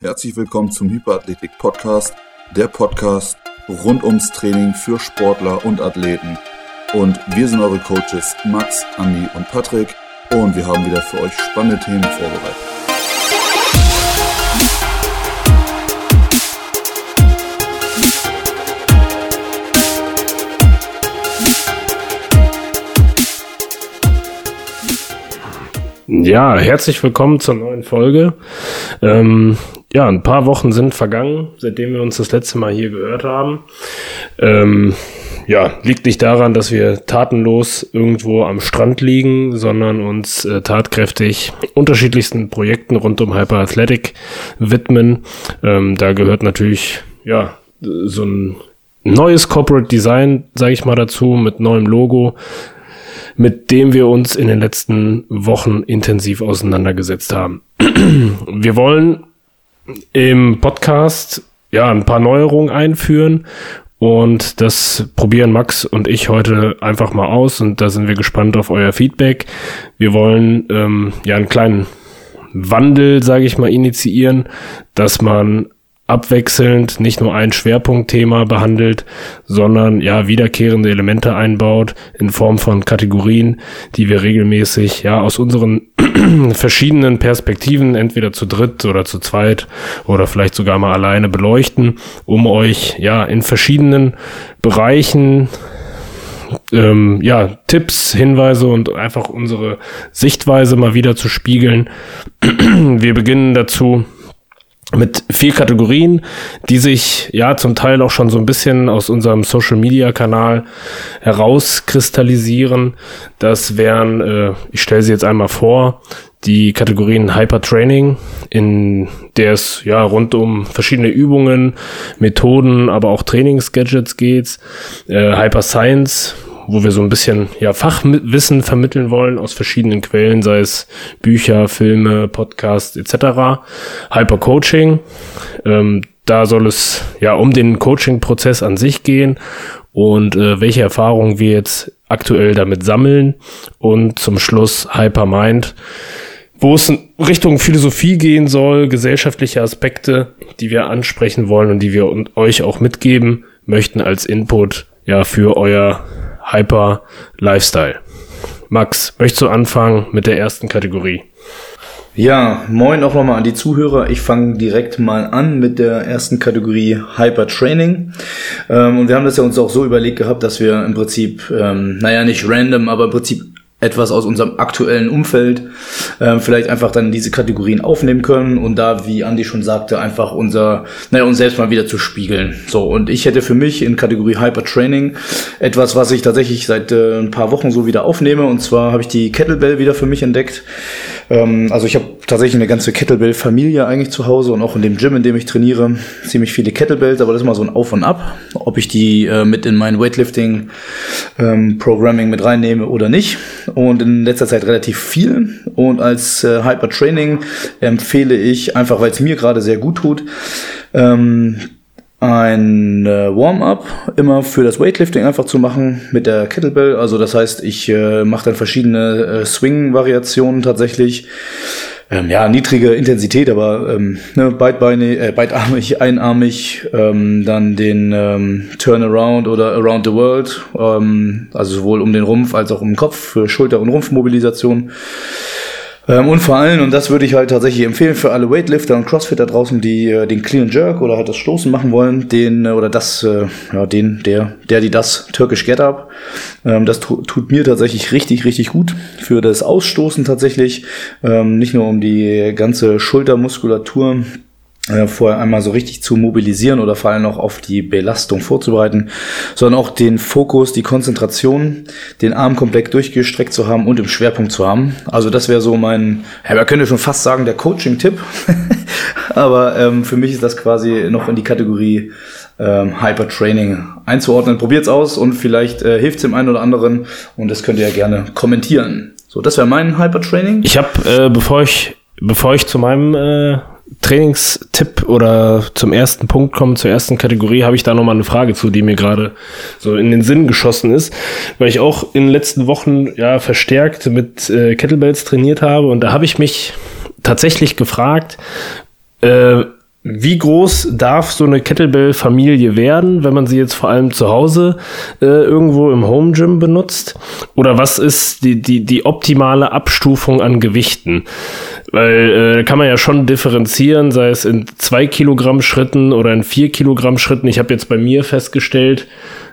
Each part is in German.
Herzlich willkommen zum Hyperathletik Podcast, der Podcast rund ums Training für Sportler und Athleten. Und wir sind eure Coaches Max, Andi und Patrick und wir haben wieder für euch spannende Themen vorbereitet. Ja, herzlich willkommen zur neuen Folge. Ähm, ja, ein paar Wochen sind vergangen, seitdem wir uns das letzte Mal hier gehört haben. Ähm, ja, liegt nicht daran, dass wir tatenlos irgendwo am Strand liegen, sondern uns äh, tatkräftig unterschiedlichsten Projekten rund um Hyper Athletic widmen. Ähm, da gehört natürlich, ja, so ein neues Corporate Design, sage ich mal dazu, mit neuem Logo mit dem wir uns in den letzten Wochen intensiv auseinandergesetzt haben. wir wollen im Podcast ja ein paar Neuerungen einführen und das probieren Max und ich heute einfach mal aus und da sind wir gespannt auf euer Feedback. Wir wollen ähm, ja einen kleinen Wandel, sage ich mal, initiieren, dass man abwechselnd nicht nur ein Schwerpunktthema behandelt, sondern ja wiederkehrende Elemente einbaut in Form von Kategorien, die wir regelmäßig ja aus unseren verschiedenen Perspektiven entweder zu dritt oder zu zweit oder vielleicht sogar mal alleine beleuchten, um euch ja in verschiedenen Bereichen ähm, ja, Tipps, Hinweise und einfach unsere Sichtweise mal wieder zu spiegeln. Wir beginnen dazu mit vier Kategorien, die sich ja zum Teil auch schon so ein bisschen aus unserem Social Media Kanal herauskristallisieren. Das wären, äh, ich stelle sie jetzt einmal vor, die Kategorien Hyper Training, in der es ja rund um verschiedene Übungen, Methoden, aber auch Trainingsgadgets geht, äh, Hyper Science, wo wir so ein bisschen ja, Fachwissen vermitteln wollen aus verschiedenen Quellen, sei es Bücher, Filme, Podcasts etc. Hypercoaching, ähm, da soll es ja um den Coaching-Prozess an sich gehen und äh, welche Erfahrungen wir jetzt aktuell damit sammeln und zum Schluss Hypermind, wo es in Richtung Philosophie gehen soll, gesellschaftliche Aspekte, die wir ansprechen wollen und die wir euch auch mitgeben möchten als Input ja für euer Hyper Lifestyle. Max, möchtest du anfangen mit der ersten Kategorie? Ja, moin auch nochmal an die Zuhörer. Ich fange direkt mal an mit der ersten Kategorie Hyper Training. Ähm, und wir haben das ja uns auch so überlegt gehabt, dass wir im Prinzip, ähm, naja, nicht random, aber im Prinzip etwas aus unserem aktuellen Umfeld äh, vielleicht einfach dann diese Kategorien aufnehmen können und da, wie Andi schon sagte, einfach unser, naja, uns selbst mal wieder zu spiegeln. So, und ich hätte für mich in Kategorie Hyper Training etwas, was ich tatsächlich seit äh, ein paar Wochen so wieder aufnehme und zwar habe ich die Kettlebell wieder für mich entdeckt. Ähm, also ich habe tatsächlich eine ganze Kettlebell-Familie eigentlich zu Hause und auch in dem Gym, in dem ich trainiere, ziemlich viele Kettlebells, aber das ist mal so ein Auf und Ab, ob ich die äh, mit in mein Weightlifting-Programming ähm, mit reinnehme oder nicht. Und in letzter Zeit relativ viel. Und als äh, Hyper-Training empfehle ich, einfach weil es mir gerade sehr gut tut, ähm, ein äh, Warm-up immer für das Weightlifting einfach zu machen mit der Kettlebell. Also das heißt, ich äh, mache dann verschiedene äh, Swing-Variationen tatsächlich ähm, ja, niedrige Intensität, aber ähm, ne, beidbeinig, äh, beidarmig, einarmig, ähm, dann den ähm, Turnaround oder Around the World, ähm, also sowohl um den Rumpf als auch um den Kopf für Schulter- und Rumpfmobilisation. Ähm, und vor allem, und das würde ich halt tatsächlich empfehlen für alle Weightlifter und Crossfitter draußen, die äh, den Clean Jerk oder halt das Stoßen machen wollen, den äh, oder das, äh, ja, den, der, der, die das Turkish Get Up. Ähm, das tu tut mir tatsächlich richtig, richtig gut für das Ausstoßen tatsächlich. Ähm, nicht nur um die ganze Schultermuskulatur äh, vorher einmal so richtig zu mobilisieren oder vor allem auch auf die Belastung vorzubereiten, sondern auch den Fokus, die Konzentration, den Arm komplett durchgestreckt zu haben und im Schwerpunkt zu haben. Also das wäre so mein, ja, man könnte schon fast sagen, der Coaching-Tipp. Aber ähm, für mich ist das quasi noch in die Kategorie ähm, Hyper-Training einzuordnen. Probiert's aus und vielleicht äh, hilft dem einen oder anderen und das könnt ihr ja gerne kommentieren. So, das wäre mein Hyper-Training. Ich habe, äh, bevor ich bevor ich zu meinem äh Trainingstipp oder zum ersten Punkt kommen, zur ersten Kategorie, habe ich da nochmal eine Frage zu, die mir gerade so in den Sinn geschossen ist, weil ich auch in den letzten Wochen ja verstärkt mit äh, Kettlebells trainiert habe. Und da habe ich mich tatsächlich gefragt, äh, wie groß darf so eine Kettlebell-Familie werden, wenn man sie jetzt vor allem zu Hause äh, irgendwo im Home Gym benutzt? Oder was ist die, die, die optimale Abstufung an Gewichten? Weil äh, kann man ja schon differenzieren, sei es in zwei Kilogramm Schritten oder in vier Kilogramm Schritten. Ich habe jetzt bei mir festgestellt,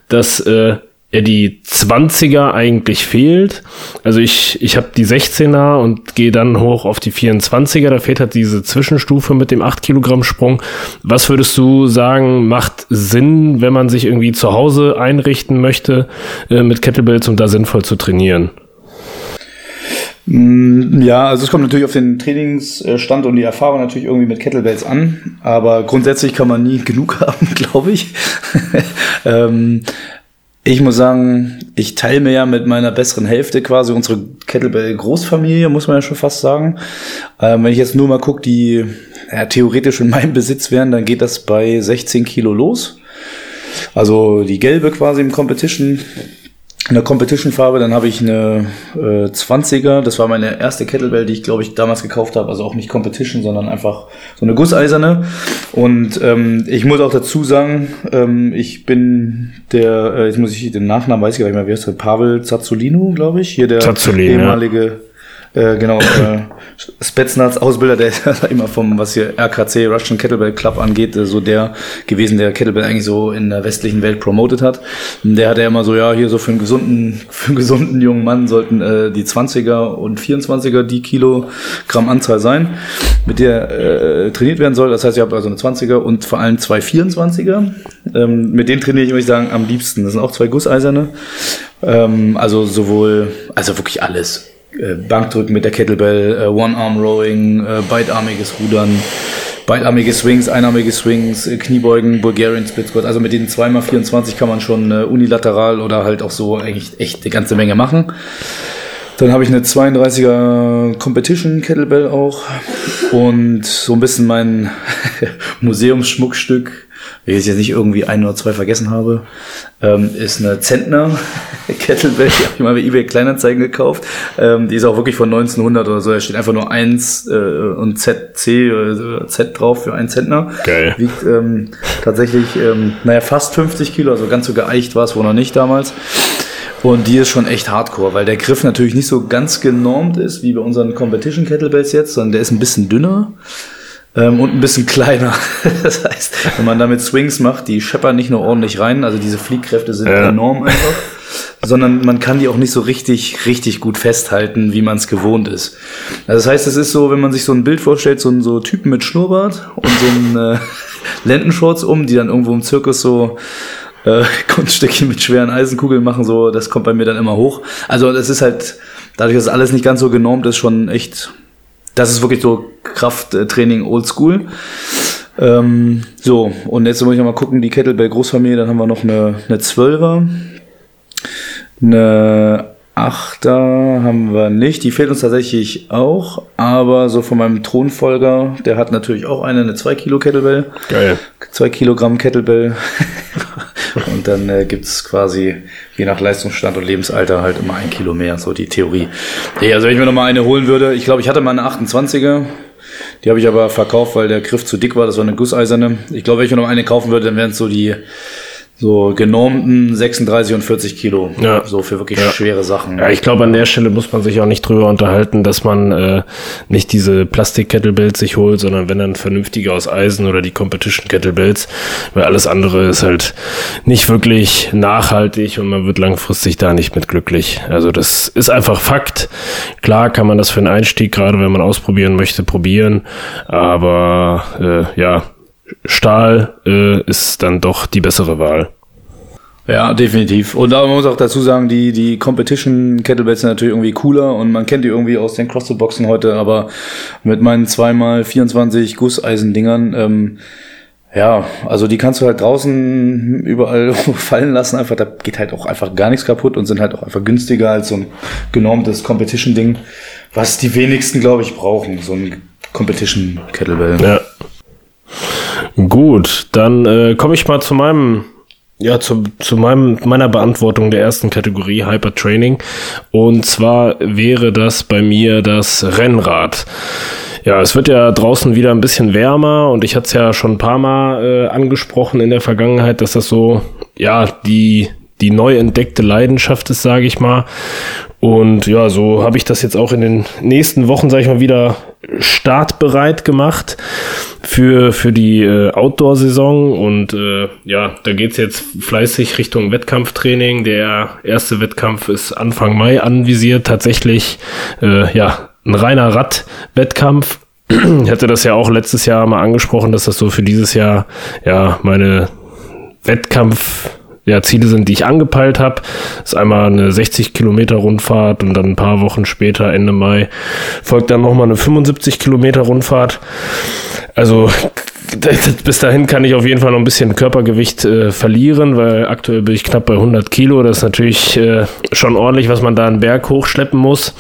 dass äh, ja die 20er eigentlich fehlt. Also ich, ich habe die 16er und gehe dann hoch auf die 24er. Da fehlt halt diese Zwischenstufe mit dem 8 Kilogramm Sprung. Was würdest du sagen, macht Sinn, wenn man sich irgendwie zu Hause einrichten möchte äh, mit Kettlebells, um da sinnvoll zu trainieren? Mm, ja, also es kommt natürlich auf den Trainingsstand und die Erfahrung natürlich irgendwie mit Kettlebells an, aber grundsätzlich kann man nie genug haben, glaube ich. ähm, ich muss sagen, ich teile mir ja mit meiner besseren Hälfte quasi unsere Kettlebell-Großfamilie, muss man ja schon fast sagen. Ähm, wenn ich jetzt nur mal gucke, die ja, theoretisch in meinem Besitz wären, dann geht das bei 16 Kilo los. Also die gelbe quasi im Competition in der Competition-Farbe, dann habe ich eine äh, 20er, das war meine erste Kettlebell, die ich glaube ich damals gekauft habe, also auch nicht Competition, sondern einfach so eine gusseiserne. Und ähm, ich muss auch dazu sagen, ähm, ich bin der, äh, jetzt muss ich den Nachnamen weiß ich gar nicht mehr, wie heißt der, Pavel Zazzolino, glaube ich, hier der Zazzolino, ehemalige äh, genau, äh, Spetsnaz Ausbilder, der ist immer vom, was hier RKC, Russian Kettlebell Club angeht, äh, so der gewesen, der Kettlebell eigentlich so in der westlichen Welt promotet hat. Der hat ja immer so, ja, hier so für einen gesunden, für einen gesunden jungen Mann sollten äh, die 20er und 24er die Kilogramm Anzahl sein, mit der äh, trainiert werden soll. Das heißt, ihr habt also eine 20er und vor allem zwei 24er. Ähm, mit denen trainiere ich, würde ich sagen, am liebsten. Das sind auch zwei Gusseiserne. Ähm, also sowohl, also wirklich alles Bankdrücken mit der Kettlebell, äh, One-Arm-Rowing, äh, beidarmiges Rudern, beidarmige Swings, einarmige Swings, äh, Kniebeugen, Bulgarian Split Squat. Also mit den 2x24 kann man schon äh, unilateral oder halt auch so eigentlich echt eine ganze Menge machen. Dann habe ich eine 32er Competition Kettlebell auch und so ein bisschen mein Museumsschmuckstück wenn ich jetzt nicht irgendwie ein oder zwei vergessen habe, ähm, ist eine Zentner Kettlebell, die habe ich mal bei eBay Kleinanzeigen gekauft. Ähm, die ist auch wirklich von 1900 oder so. Da steht einfach nur 1 äh, und ZC äh, Z drauf für einen Zentner. Geil. Wiegt ähm, tatsächlich, ähm, naja, fast 50 Kilo, also ganz so geeicht war es wohl noch nicht damals. Und die ist schon echt hardcore, weil der Griff natürlich nicht so ganz genormt ist wie bei unseren Competition Kettlebells jetzt, sondern der ist ein bisschen dünner ähm, und ein bisschen kleiner. das heißt, wenn man damit Swings macht, die scheppern nicht nur ordentlich rein, also diese Fliehkräfte sind ja. enorm einfach, sondern man kann die auch nicht so richtig, richtig gut festhalten, wie man es gewohnt ist. Also das heißt, es ist so, wenn man sich so ein Bild vorstellt, so ein so Typen mit Schnurrbart und so ein äh, Lendenshorts um, die dann irgendwo im Zirkus so äh, Kunststückchen mit schweren Eisenkugeln machen, so, das kommt bei mir dann immer hoch. Also das ist halt, dadurch, dass alles nicht ganz so genormt ist, schon echt das ist wirklich so Krafttraining oldschool. Ähm, so, und jetzt muss ich noch mal gucken, die Kettlebell Großfamilie, dann haben wir noch eine, eine 12er, eine 8er haben wir nicht, die fehlt uns tatsächlich auch, aber so von meinem Thronfolger, der hat natürlich auch eine, eine 2 Kilo Kettlebell. Geil. 2 Kilogramm Kettlebell. Und dann äh, gibt quasi je nach Leistungsstand und Lebensalter halt immer ein Kilo mehr, so die Theorie. Nee, also wenn ich mir nochmal eine holen würde, ich glaube, ich hatte mal eine 28er, die habe ich aber verkauft, weil der Griff zu dick war, das war eine gusseiserne. Ich glaube, wenn ich mir noch eine kaufen würde, dann wären es so die so genormten 36 und 40 Kilo. Ja. So für wirklich ja. schwere Sachen. Ja, ich glaube, an der Stelle muss man sich auch nicht drüber unterhalten, dass man äh, nicht diese Plastik-Kettlebells sich holt, sondern wenn dann vernünftige aus Eisen oder die Competition-Kettlebells, weil alles andere ist halt nicht wirklich nachhaltig und man wird langfristig da nicht mit glücklich. Also das ist einfach Fakt. Klar kann man das für einen Einstieg, gerade wenn man ausprobieren möchte, probieren, aber äh, ja, Stahl äh, ist dann doch die bessere Wahl. Ja, definitiv. Und aber man muss auch dazu sagen, die, die Competition Kettlebells sind natürlich irgendwie cooler und man kennt die irgendwie aus den CrossFit-Boxen heute, aber mit meinen zweimal 24 Gusseisendingern, ähm, ja, also die kannst du halt draußen überall fallen lassen, einfach, da geht halt auch einfach gar nichts kaputt und sind halt auch einfach günstiger als so ein genormtes Competition-Ding, was die wenigsten, glaube ich, brauchen, so ein Competition Kettlebell. Ja. Gut, dann äh, komme ich mal zu meinem ja, zu, zu meinem, meiner Beantwortung der ersten Kategorie, Hypertraining. Und zwar wäre das bei mir das Rennrad. Ja, es wird ja draußen wieder ein bisschen wärmer und ich hatte es ja schon ein paar Mal äh, angesprochen in der Vergangenheit, dass das so, ja, die, die neu entdeckte Leidenschaft ist, sage ich mal. Und ja, so habe ich das jetzt auch in den nächsten Wochen, sage ich mal, wieder startbereit gemacht für, für die äh, Outdoor-Saison. Und äh, ja, da geht's jetzt fleißig Richtung Wettkampftraining. Der erste Wettkampf ist Anfang Mai anvisiert. Tatsächlich, äh, ja, ein reiner Radwettkampf. Ich hatte das ja auch letztes Jahr mal angesprochen, dass das so für dieses Jahr ja meine Wettkampf ja, Ziele sind, die ich angepeilt habe. Ist einmal eine 60 Kilometer Rundfahrt und dann ein paar Wochen später, Ende Mai, folgt dann nochmal eine 75 Kilometer Rundfahrt. Also bis dahin kann ich auf jeden Fall noch ein bisschen Körpergewicht äh, verlieren, weil aktuell bin ich knapp bei 100 Kilo. Das ist natürlich äh, schon ordentlich, was man da einen Berg hochschleppen muss.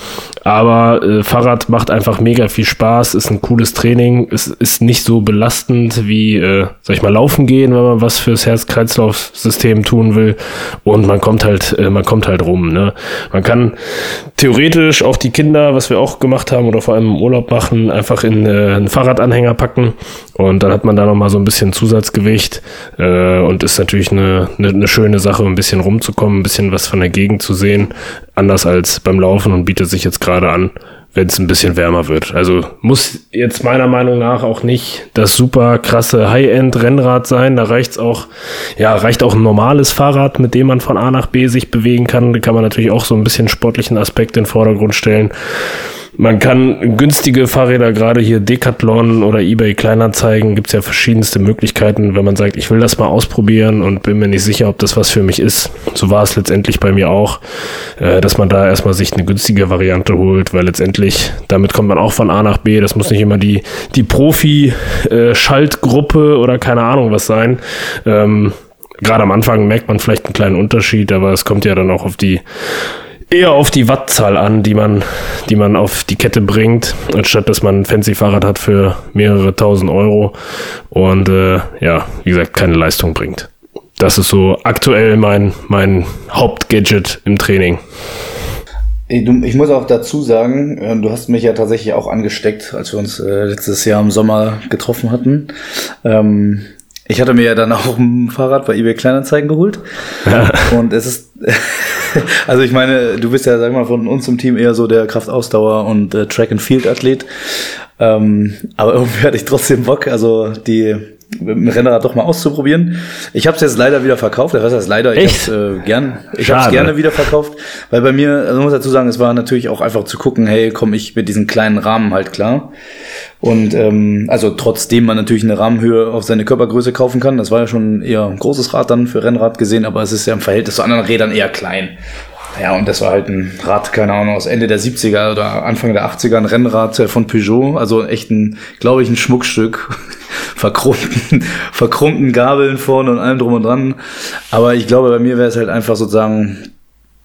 Aber äh, Fahrrad macht einfach mega viel Spaß, ist ein cooles Training, es ist nicht so belastend wie, äh, sag ich mal, laufen gehen, wenn man was fürs Herz-Kreislauf-System tun will. Und man kommt halt, äh, man kommt halt rum. Ne? Man kann theoretisch auch die Kinder, was wir auch gemacht haben oder vor allem im Urlaub machen, einfach in äh, einen Fahrradanhänger packen und dann hat man da nochmal so ein bisschen Zusatzgewicht äh, und ist natürlich eine, eine, eine schöne Sache, ein bisschen rumzukommen, ein bisschen was von der Gegend zu sehen, anders als beim Laufen und bietet sich jetzt gerade an, wenn es ein bisschen wärmer wird. Also muss jetzt meiner Meinung nach auch nicht das super krasse High-End-Rennrad sein. Da reicht's auch, ja, reicht auch ein normales Fahrrad, mit dem man von A nach B sich bewegen kann. Da kann man natürlich auch so ein bisschen sportlichen Aspekt in den Vordergrund stellen. Man kann günstige Fahrräder, gerade hier Decathlon oder eBay Kleinanzeigen, gibt's ja verschiedenste Möglichkeiten, wenn man sagt, ich will das mal ausprobieren und bin mir nicht sicher, ob das was für mich ist. So war es letztendlich bei mir auch, äh, dass man da erstmal sich eine günstige Variante holt, weil letztendlich damit kommt man auch von A nach B. Das muss nicht immer die, die Profi-Schaltgruppe oder keine Ahnung was sein. Ähm, gerade am Anfang merkt man vielleicht einen kleinen Unterschied, aber es kommt ja dann auch auf die eher auf die Wattzahl an, die man, die man auf die Kette bringt, anstatt dass man ein fancy Fahrrad hat für mehrere tausend Euro und äh, ja, wie gesagt, keine Leistung bringt. Das ist so aktuell mein, mein Hauptgadget im Training. Ich muss auch dazu sagen, äh, du hast mich ja tatsächlich auch angesteckt, als wir uns äh, letztes Jahr im Sommer getroffen hatten. Ähm, ich hatte mir ja dann auch ein Fahrrad bei eBay Kleinanzeigen geholt. Ja. Und es ist, also ich meine, du bist ja, sag mal, von uns im Team eher so der Kraftausdauer und äh, Track-and-Field-Athlet. Ähm, aber irgendwie hatte ich trotzdem Bock, also die dem Rennrad doch mal auszuprobieren. Ich habe es jetzt leider wieder verkauft. Was heißt leider? Ich habe äh, gern, ich habe es gerne wieder verkauft, weil bei mir, also muss dazu sagen, es war natürlich auch einfach zu gucken, hey, komme ich mit diesen kleinen Rahmen halt klar. Und ähm, also trotzdem man natürlich eine Rahmenhöhe auf seine Körpergröße kaufen kann, das war ja schon eher ein großes Rad dann für Rennrad gesehen, aber es ist ja im Verhältnis zu anderen Rädern eher klein. Ja, und das war halt ein Rad, keine Ahnung, aus Ende der 70er oder Anfang der 80er, ein Rennrad äh, von Peugeot, also echt ein, glaube ich, ein Schmuckstück. Verkrummten, verkrummten Gabeln vorne und allem drum und dran. Aber ich glaube, bei mir wäre es halt einfach sozusagen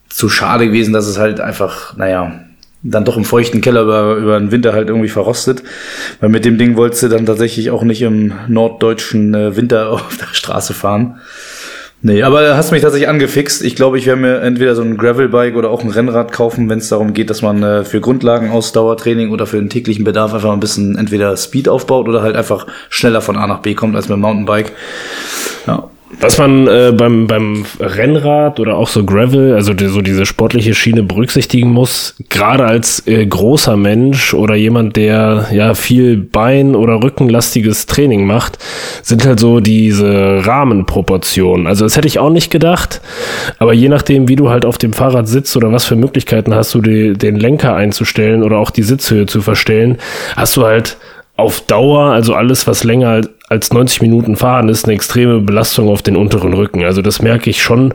zu schade gewesen, dass es halt einfach, naja, dann doch im feuchten Keller über, über den Winter halt irgendwie verrostet. Weil mit dem Ding wolltest du dann tatsächlich auch nicht im norddeutschen äh, Winter auf der Straße fahren. Nee, aber hast mich tatsächlich angefixt. Ich glaube, ich werde mir entweder so ein Gravelbike oder auch ein Rennrad kaufen, wenn es darum geht, dass man äh, für Grundlagenausdauertraining oder für den täglichen Bedarf einfach ein bisschen entweder Speed aufbaut oder halt einfach schneller von A nach B kommt als mit dem Mountainbike. Ja. Was man äh, beim, beim Rennrad oder auch so Gravel, also die, so diese sportliche Schiene berücksichtigen muss, gerade als äh, großer Mensch oder jemand, der ja viel Bein- oder Rückenlastiges Training macht, sind halt so diese Rahmenproportionen. Also das hätte ich auch nicht gedacht, aber je nachdem, wie du halt auf dem Fahrrad sitzt oder was für Möglichkeiten hast du, die, den Lenker einzustellen oder auch die Sitzhöhe zu verstellen, hast du halt auf Dauer, also alles, was länger als 90 Minuten fahren ist eine extreme Belastung auf den unteren Rücken. Also das merke ich schon.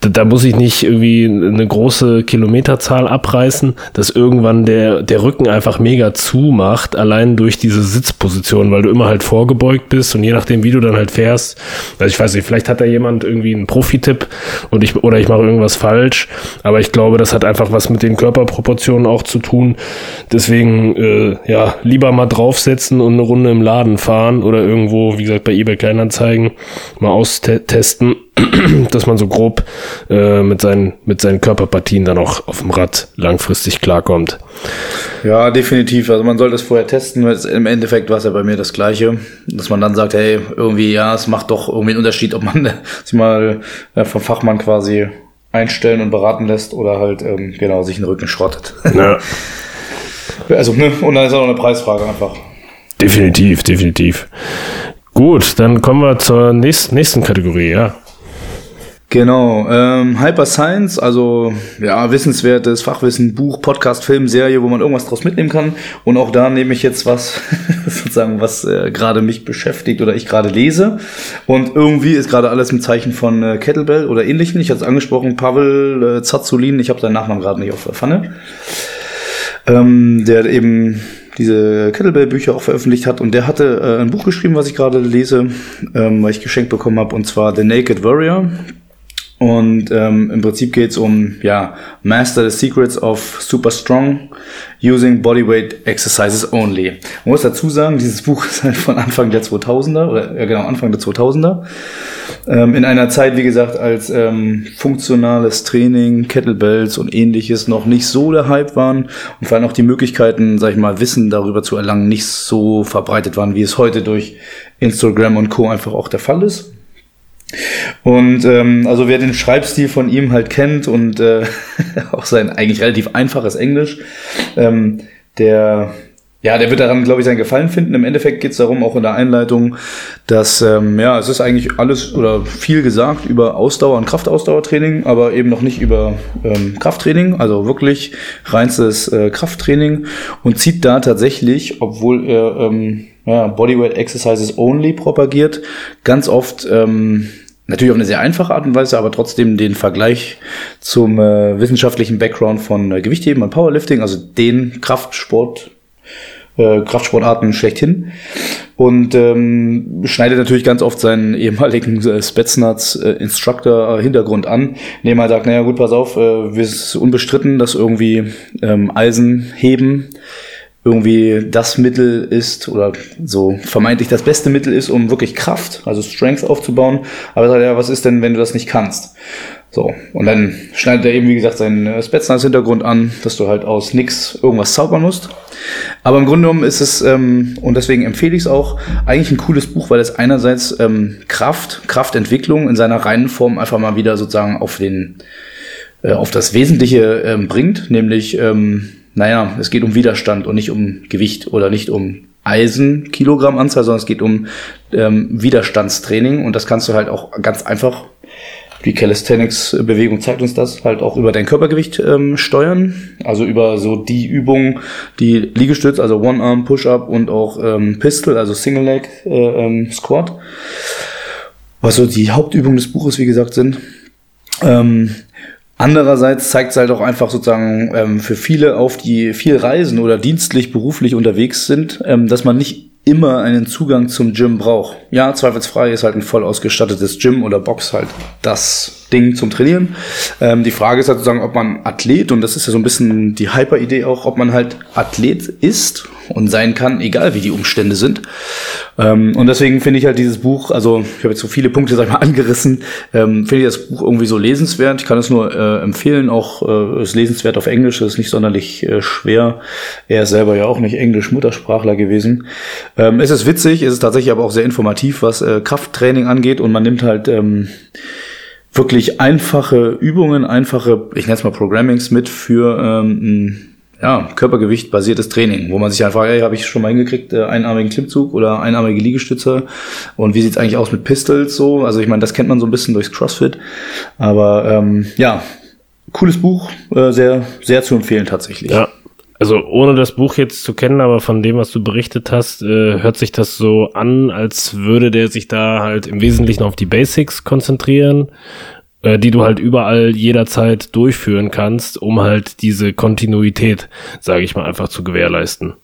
Da, da, muss ich nicht irgendwie eine große Kilometerzahl abreißen, dass irgendwann der, der Rücken einfach mega zumacht, allein durch diese Sitzposition, weil du immer halt vorgebeugt bist und je nachdem, wie du dann halt fährst, also ich weiß nicht, vielleicht hat da jemand irgendwie einen Profi-Tipp und ich, oder ich mache irgendwas falsch, aber ich glaube, das hat einfach was mit den Körperproportionen auch zu tun. Deswegen, äh, ja, lieber mal draufsetzen und eine Runde im Laden fahren oder irgendwo irgendwo, wie gesagt, bei eBay Kleinanzeigen mal austesten, dass man so grob äh, mit, seinen, mit seinen Körperpartien dann auch auf dem Rad langfristig klarkommt. Ja, definitiv. Also man sollte es vorher testen. Im Endeffekt war es ja bei mir das Gleiche, dass man dann sagt, hey, irgendwie, ja, es macht doch irgendwie einen Unterschied, ob man sich mal äh, vom Fachmann quasi einstellen und beraten lässt oder halt ähm, genau sich den Rücken schrottet. Ja. also, ne, und dann ist auch noch eine Preisfrage einfach. Definitiv, definitiv. Gut, dann kommen wir zur nächsten, nächsten Kategorie, ja. Genau, ähm, Hyper Science, also ja, wissenswertes Fachwissen, Buch, Podcast, Film, Serie, wo man irgendwas draus mitnehmen kann. Und auch da nehme ich jetzt was, sozusagen, was äh, gerade mich beschäftigt oder ich gerade lese. Und irgendwie ist gerade alles im Zeichen von äh, Kettlebell oder ähnlichen. Ich hatte es angesprochen, Pavel äh, Zazulin, ich habe seinen Nachnamen gerade nicht auf der Pfanne. Ähm, der eben diese Kettlebell-Bücher auch veröffentlicht hat. Und der hatte äh, ein Buch geschrieben, was ich gerade lese, ähm, weil ich geschenkt bekommen habe, und zwar The Naked Warrior. Und ähm, im Prinzip geht es um ja, Master the Secrets of Super Strong Using Bodyweight Exercises Only. Man muss dazu sagen, dieses Buch ist halt von Anfang der 2000er, oder ja genau, Anfang der 2000er. Ähm, in einer Zeit, wie gesagt, als ähm, funktionales Training, Kettlebells und ähnliches noch nicht so der Hype waren und vor allem auch die Möglichkeiten, sag ich mal, Wissen darüber zu erlangen, nicht so verbreitet waren, wie es heute durch Instagram und Co. einfach auch der Fall ist. Und ähm, also wer den Schreibstil von ihm halt kennt und äh, auch sein eigentlich relativ einfaches Englisch, ähm, der ja, der wird daran, glaube ich, seinen Gefallen finden. Im Endeffekt geht es darum, auch in der Einleitung, dass, ähm, ja, es ist eigentlich alles oder viel gesagt über Ausdauer und Kraftausdauertraining, aber eben noch nicht über ähm, Krafttraining, also wirklich reinstes äh, Krafttraining und zieht da tatsächlich, obwohl er ähm, ja, Bodyweight Exercises Only propagiert, ganz oft ähm, natürlich auf eine sehr einfache Art und Weise, aber trotzdem den Vergleich zum äh, wissenschaftlichen Background von äh, Gewichtheben und Powerlifting, also den Kraftsport, äh, Kraftsportarten schlechthin. Und ähm, schneidet natürlich ganz oft seinen ehemaligen äh, Spetsnaz äh, Hintergrund an, indem er sagt, naja gut, pass auf, äh, wir ist unbestritten, dass irgendwie ähm, Eisen heben irgendwie das Mittel ist oder so vermeintlich das beste Mittel ist, um wirklich Kraft, also Strength aufzubauen. Aber er sagt, ja, was ist denn, wenn du das nicht kannst? So, und dann schneidet er eben, wie gesagt, seinen äh, Spetsnaz-Hintergrund an, dass du halt aus nix irgendwas zaubern musst. Aber im Grunde genommen ist es, ähm, und deswegen empfehle ich es auch, eigentlich ein cooles Buch, weil es einerseits ähm, Kraft, Kraftentwicklung in seiner reinen Form einfach mal wieder sozusagen auf den, äh, auf das Wesentliche ähm, bringt, nämlich ähm, naja, es geht um Widerstand und nicht um Gewicht oder nicht um Eisen, Kilogrammanzahl, sondern es geht um ähm, Widerstandstraining. Und das kannst du halt auch ganz einfach, die Calisthenics-Bewegung zeigt uns das, halt auch über dein Körpergewicht ähm, steuern. Also über so die Übungen, die Liegestütz, also One-Arm, Push-Up und auch ähm, Pistol, also Single-Leg äh, ähm, Squat. Was so die Hauptübungen des Buches, wie gesagt, sind. Ähm, Andererseits zeigt es halt auch einfach sozusagen ähm, für viele auf, die viel reisen oder dienstlich, beruflich unterwegs sind, ähm, dass man nicht immer einen Zugang zum Gym braucht. Ja, zweifelsfrei ist halt ein voll ausgestattetes Gym oder Box halt das Ding zum Trainieren. Ähm, die Frage ist halt sozusagen, ob man Athlet, und das ist ja so ein bisschen die Hyper-Idee auch, ob man halt Athlet ist und sein kann, egal wie die Umstände sind. Ähm, und deswegen finde ich halt dieses Buch, also ich habe jetzt so viele Punkte, sag ich mal, angerissen, ähm, finde ich das Buch irgendwie so lesenswert. Ich kann es nur äh, empfehlen, auch äh, ist lesenswert auf Englisch, ist nicht sonderlich äh, schwer. Er ist selber ja auch nicht Englisch-Muttersprachler gewesen. Ähm, es ist witzig, es ist tatsächlich aber auch sehr informativ, was äh, Krafttraining angeht und man nimmt halt ähm, wirklich einfache Übungen, einfache, ich nenne es mal Programmings mit für ähm, ja, Körpergewicht basiertes Training, wo man sich einfach, ey, habe ich schon mal hingekriegt, äh, einarmigen Klimmzug oder einarmige Liegestütze und wie sieht's eigentlich aus mit Pistols so? Also ich meine, das kennt man so ein bisschen durchs CrossFit, aber ähm, ja, cooles Buch, äh, sehr sehr zu empfehlen tatsächlich. Ja. Also ohne das Buch jetzt zu kennen, aber von dem, was du berichtet hast, äh, hört sich das so an, als würde der sich da halt im Wesentlichen auf die Basics konzentrieren äh, die du halt überall jederzeit durchführen kannst, um halt diese Kontinuität, sage ich mal, einfach zu gewährleisten.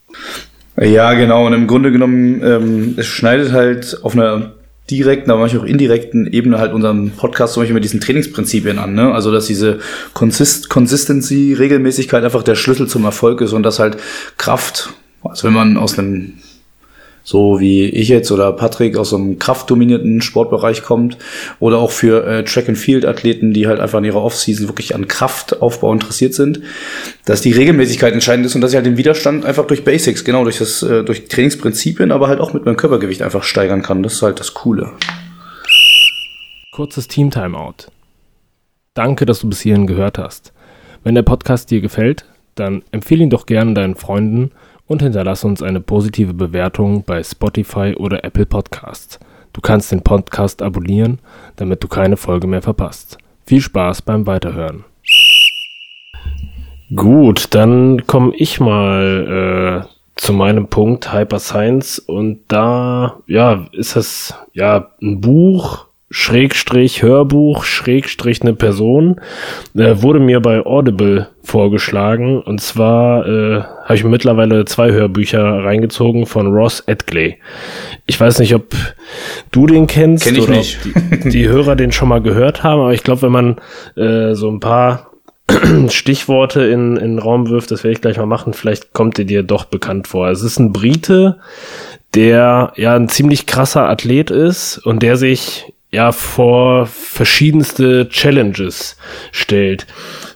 Ja, genau. Und im Grunde genommen, ähm, es schneidet halt auf einer direkten, aber manchmal auch indirekten Ebene halt unseren Podcast zum Beispiel mit diesen Trainingsprinzipien an. Ne? Also dass diese Consist Consistency, Regelmäßigkeit einfach der Schlüssel zum Erfolg ist und dass halt Kraft, also wenn man aus einem so wie ich jetzt oder Patrick aus so einem kraftdominierten Sportbereich kommt oder auch für äh, Track and Field Athleten, die halt einfach in ihrer Offseason wirklich an Kraftaufbau interessiert sind, dass die Regelmäßigkeit entscheidend ist und dass ich halt den Widerstand einfach durch Basics, genau durch das äh, durch Trainingsprinzipien, aber halt auch mit meinem Körpergewicht einfach steigern kann. Das ist halt das Coole. Kurzes Team Timeout. Danke, dass du bis hierhin gehört hast. Wenn der Podcast dir gefällt, dann empfehle ihn doch gerne deinen Freunden und hinterlasse uns eine positive Bewertung bei Spotify oder Apple Podcasts. Du kannst den Podcast abonnieren, damit du keine Folge mehr verpasst. Viel Spaß beim Weiterhören. Gut, dann komme ich mal äh, zu meinem Punkt Hyper Science und da ja ist das ja ein Buch Schrägstrich Hörbuch, Schrägstrich eine Person, äh, wurde mir bei Audible vorgeschlagen. Und zwar äh, habe ich mittlerweile zwei Hörbücher reingezogen von Ross Edgley. Ich weiß nicht, ob du den kennst Kenn ich oder nicht. ob die, die Hörer den schon mal gehört haben, aber ich glaube, wenn man äh, so ein paar Stichworte in, in den Raum wirft, das werde ich gleich mal machen, vielleicht kommt er dir doch bekannt vor. Es ist ein Brite, der ja ein ziemlich krasser Athlet ist und der sich ja vor verschiedenste Challenges stellt.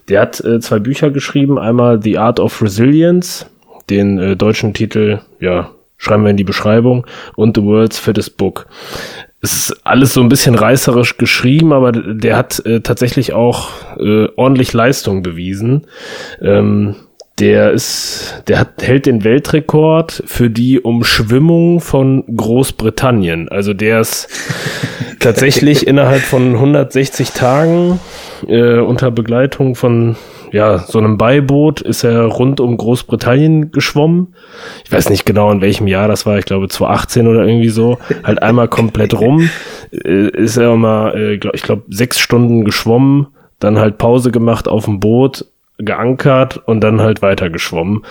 Der hat äh, zwei Bücher geschrieben, einmal The Art of Resilience, den äh, deutschen Titel, ja, schreiben wir in die Beschreibung, und The World's Fittest Book. Es ist alles so ein bisschen reißerisch geschrieben, aber der hat äh, tatsächlich auch äh, ordentlich Leistung bewiesen. Ähm, der ist, der hat, hält den Weltrekord für die Umschwimmung von Großbritannien. Also der ist tatsächlich innerhalb von 160 Tagen äh, unter Begleitung von ja, so einem Beiboot ist er rund um Großbritannien geschwommen. Ich weiß nicht genau, in welchem Jahr das war. Ich glaube 2018 oder irgendwie so. Halt einmal komplett rum. Äh, ist er mal, äh, glaub, ich glaube, sechs Stunden geschwommen, dann halt Pause gemacht auf dem Boot geankert und dann halt weiter geschwommen.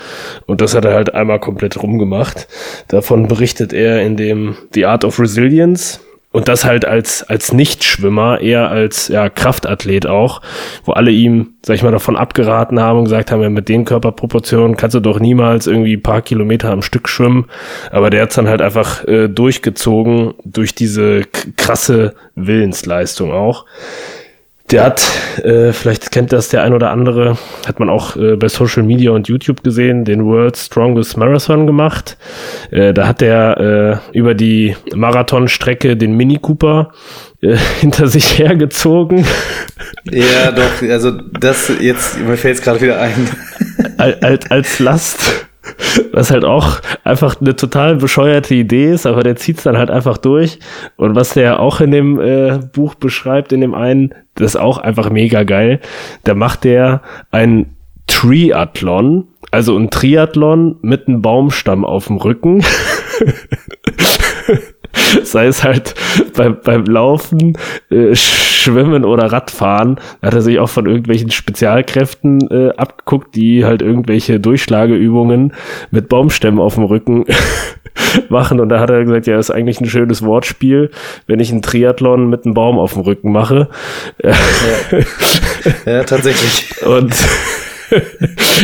Und das hat er halt einmal komplett rumgemacht. Davon berichtet er in dem The Art of Resilience. Und das halt als, als Nichtschwimmer, eher als ja, Kraftathlet auch, wo alle ihm, sag ich mal, davon abgeraten haben und gesagt haben, ja, mit den Körperproportionen kannst du doch niemals irgendwie ein paar Kilometer am Stück schwimmen. Aber der hat's dann halt einfach äh, durchgezogen durch diese krasse Willensleistung auch. Der hat, äh, vielleicht kennt das der ein oder andere, hat man auch äh, bei Social Media und YouTube gesehen, den World's Strongest Marathon gemacht. Äh, da hat er äh, über die Marathonstrecke den Mini Cooper äh, hinter sich hergezogen. Ja, doch, also das jetzt, mir fällt es gerade wieder ein. als, als Last. Was halt auch einfach eine total bescheuerte Idee ist, aber der zieht's dann halt einfach durch. Und was der auch in dem äh, Buch beschreibt, in dem einen, das ist auch einfach mega geil. Da macht der ein Triathlon, also ein Triathlon mit einem Baumstamm auf dem Rücken. Sei es halt beim, beim Laufen, äh, Schwimmen oder Radfahren, hat er sich auch von irgendwelchen Spezialkräften äh, abgeguckt, die halt irgendwelche Durchschlageübungen mit Baumstämmen auf dem Rücken machen. Und da hat er gesagt, ja, ist eigentlich ein schönes Wortspiel, wenn ich einen Triathlon mit einem Baum auf dem Rücken mache. Ja, ja tatsächlich. Und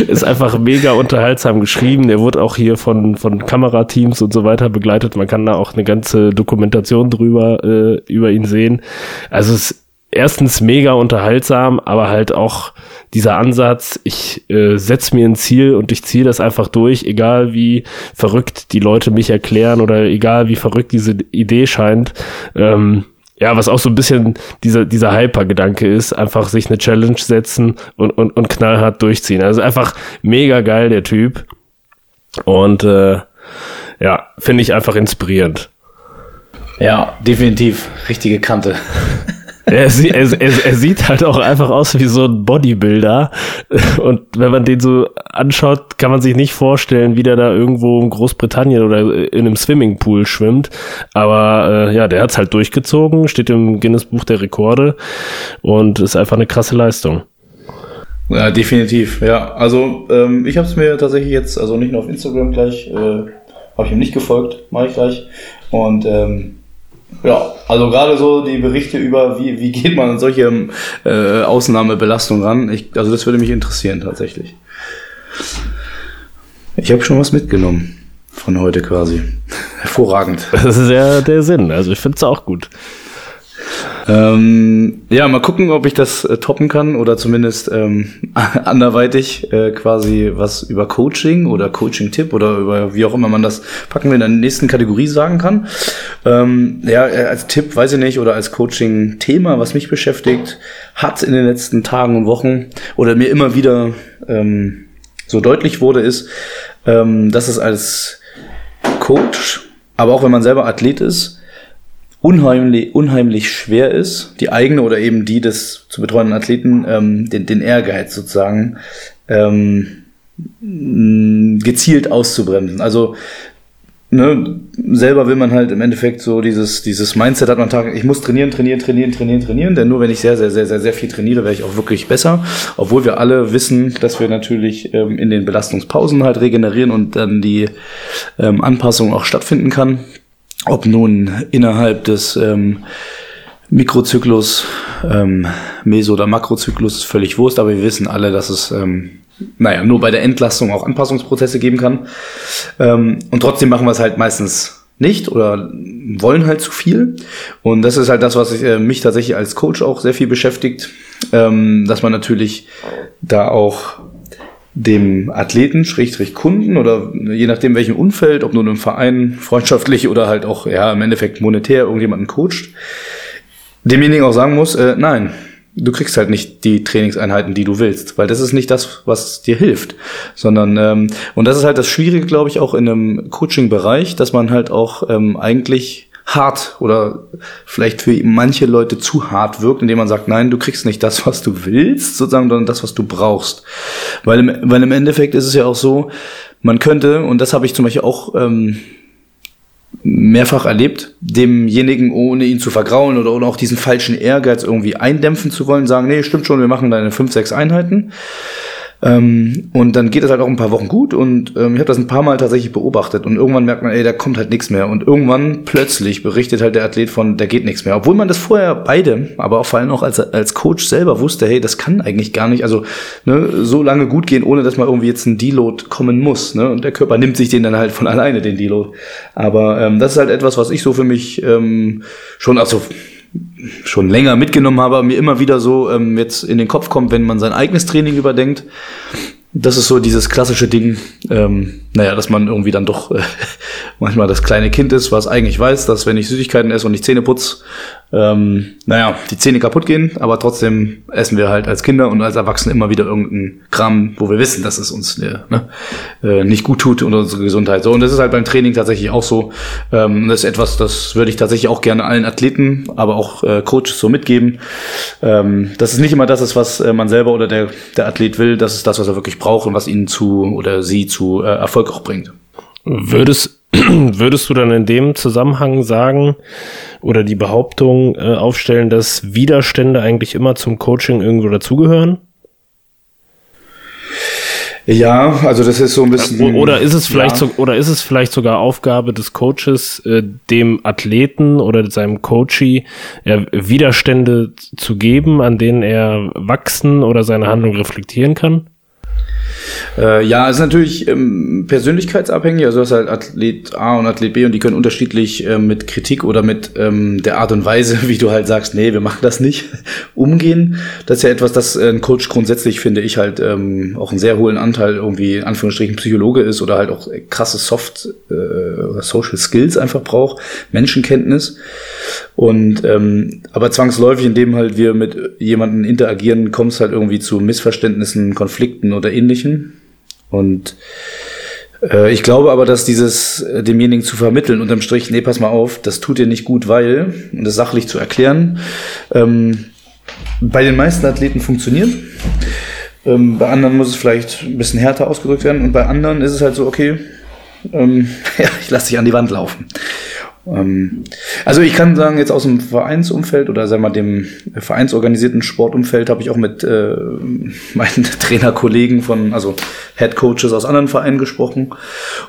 ist einfach mega unterhaltsam geschrieben. Der wurde auch hier von, von Kamerateams und so weiter begleitet. Man kann da auch eine ganze Dokumentation drüber, äh, über ihn sehen. Also es ist erstens mega unterhaltsam, aber halt auch dieser Ansatz, ich äh, setze mir ein Ziel und ich ziehe das einfach durch, egal wie verrückt die Leute mich erklären oder egal wie verrückt diese Idee scheint. Ähm, ja, was auch so ein bisschen dieser, dieser Hyper-Gedanke ist, einfach sich eine Challenge setzen und, und, und knallhart durchziehen. Also einfach mega geil, der Typ. Und äh, ja, finde ich einfach inspirierend. Ja, definitiv. Richtige Kante. Er, er, er, er, sieht halt auch einfach aus wie so ein Bodybuilder. Und wenn man den so anschaut, kann man sich nicht vorstellen, wie der da irgendwo in Großbritannien oder in einem Swimmingpool schwimmt. Aber äh, ja, der hat's halt durchgezogen, steht im Guinness Buch der Rekorde und ist einfach eine krasse Leistung. Ja, definitiv, ja. Also ähm, ich habe es mir tatsächlich jetzt, also nicht nur auf Instagram gleich, äh, habe ich ihm nicht gefolgt, mache ich gleich. Und ähm, ja, also gerade so die Berichte über, wie, wie geht man an solche äh, Ausnahmebelastungen ran, ich, also das würde mich interessieren tatsächlich. Ich habe schon was mitgenommen von heute quasi. hervorragend. Das ist ja der Sinn. Also ich finde es auch gut. Ähm, ja, mal gucken, ob ich das äh, toppen kann oder zumindest ähm, anderweitig äh, quasi was über Coaching oder Coaching-Tipp oder über wie auch immer man das packen wir in der nächsten Kategorie sagen kann. Ähm, ja, äh, als Tipp weiß ich nicht oder als Coaching-Thema, was mich beschäftigt, hat in den letzten Tagen und Wochen oder mir immer wieder ähm, so deutlich wurde, ist, ähm, dass es als Coach, aber auch wenn man selber Athlet ist, unheimlich, unheimlich schwer ist, die eigene oder eben die des zu betreuenden Athleten, ähm, den, den Ehrgeiz sozusagen ähm, gezielt auszubremsen. Also ne, selber will man halt im Endeffekt so dieses, dieses Mindset hat man Tag, ich muss trainieren, trainieren, trainieren, trainieren, trainieren, denn nur wenn ich sehr, sehr, sehr, sehr, sehr viel trainiere, werde ich auch wirklich besser. Obwohl wir alle wissen, dass wir natürlich ähm, in den Belastungspausen halt regenerieren und dann die ähm, Anpassung auch stattfinden kann ob nun innerhalb des ähm, Mikrozyklus, ähm, Meso- oder Makrozyklus, ist völlig Wurst, aber wir wissen alle, dass es, ähm, naja, nur bei der Entlastung auch Anpassungsprozesse geben kann. Ähm, und trotzdem machen wir es halt meistens nicht oder wollen halt zu viel. Und das ist halt das, was ich, äh, mich tatsächlich als Coach auch sehr viel beschäftigt, ähm, dass man natürlich da auch dem Athleten, Schrägstrich Kunden oder je nachdem welchem Umfeld, ob nur im Verein, freundschaftlich oder halt auch ja im Endeffekt monetär irgendjemanden coacht, demjenigen auch sagen muss, äh, nein, du kriegst halt nicht die Trainingseinheiten, die du willst, weil das ist nicht das, was dir hilft, sondern ähm, und das ist halt das Schwierige, glaube ich, auch in einem Coaching-Bereich, dass man halt auch ähm, eigentlich hart oder vielleicht für manche Leute zu hart wirkt, indem man sagt, nein, du kriegst nicht das, was du willst, sozusagen, sondern das, was du brauchst. Weil im, weil im Endeffekt ist es ja auch so, man könnte, und das habe ich zum Beispiel auch ähm, mehrfach erlebt, demjenigen, ohne ihn zu vergraulen oder ohne auch diesen falschen Ehrgeiz irgendwie eindämpfen zu wollen, sagen, nee, stimmt schon, wir machen deine fünf, sechs Einheiten. Ähm, und dann geht es halt auch ein paar Wochen gut und ähm, ich habe das ein paar Mal tatsächlich beobachtet und irgendwann merkt man, ey, da kommt halt nichts mehr und irgendwann plötzlich berichtet halt der Athlet von, da geht nichts mehr, obwohl man das vorher beide, aber auch vor allem auch als, als Coach selber wusste, hey, das kann eigentlich gar nicht, also ne, so lange gut gehen, ohne dass mal irgendwie jetzt ein Deload kommen muss, ne? Und der Körper nimmt sich den dann halt von alleine den Deload. Aber ähm, das ist halt etwas, was ich so für mich ähm, schon, also schon länger mitgenommen habe, mir immer wieder so ähm, jetzt in den Kopf kommt, wenn man sein eigenes Training überdenkt. Das ist so dieses klassische Ding, ähm, naja, dass man irgendwie dann doch äh, manchmal das kleine Kind ist, was eigentlich weiß, dass wenn ich Süßigkeiten esse und nicht Zähne putze, ähm, naja, die Zähne kaputt gehen, aber trotzdem essen wir halt als Kinder und als Erwachsene immer wieder irgendeinen Kram, wo wir wissen, dass es uns äh, ne, äh, nicht gut tut und unsere Gesundheit. So, und das ist halt beim Training tatsächlich auch so. Ähm, das ist etwas, das würde ich tatsächlich auch gerne allen Athleten, aber auch äh, Coaches so mitgeben. Ähm, dass es nicht immer das ist, was äh, man selber oder der, der Athlet will, das ist das, was er wirklich braucht und was ihn zu oder sie zu äh, Erfolg auch bringt. Würdest, würdest du dann in dem Zusammenhang sagen oder die Behauptung äh, aufstellen, dass Widerstände eigentlich immer zum Coaching irgendwo dazugehören? Ja, also das ist so ein bisschen. Oder ist es vielleicht ja. so, oder ist es vielleicht sogar Aufgabe des Coaches, äh, dem Athleten oder seinem Coachee äh, Widerstände zu geben, an denen er wachsen oder seine Handlung reflektieren kann? Äh, ja, ist natürlich ähm, persönlichkeitsabhängig. Also du hast halt Athlet A und Athlet B und die können unterschiedlich äh, mit Kritik oder mit ähm, der Art und Weise, wie du halt sagst, nee, wir machen das nicht, umgehen. Das ist ja etwas, das ein Coach grundsätzlich, finde ich, halt ähm, auch einen sehr hohen Anteil irgendwie in Anführungsstrichen Psychologe ist oder halt auch krasse Soft äh, Social Skills einfach braucht, Menschenkenntnis. Und ähm, aber zwangsläufig, indem halt wir mit jemandem interagieren, kommt es halt irgendwie zu Missverständnissen, Konflikten oder ähnlichem. Und äh, ich glaube aber, dass dieses äh, demjenigen zu vermitteln, unterm Strich, nee, pass mal auf, das tut dir nicht gut, weil, und das sachlich zu erklären, ähm, bei den meisten Athleten funktioniert. Ähm, bei anderen muss es vielleicht ein bisschen härter ausgedrückt werden und bei anderen ist es halt so, okay, ähm, ja, ich lasse dich an die Wand laufen. Ähm, also ich kann sagen, jetzt aus dem Vereinsumfeld oder sagen wir dem vereinsorganisierten Sportumfeld habe ich auch mit äh, meinen Trainerkollegen von, also Head Coaches aus anderen Vereinen gesprochen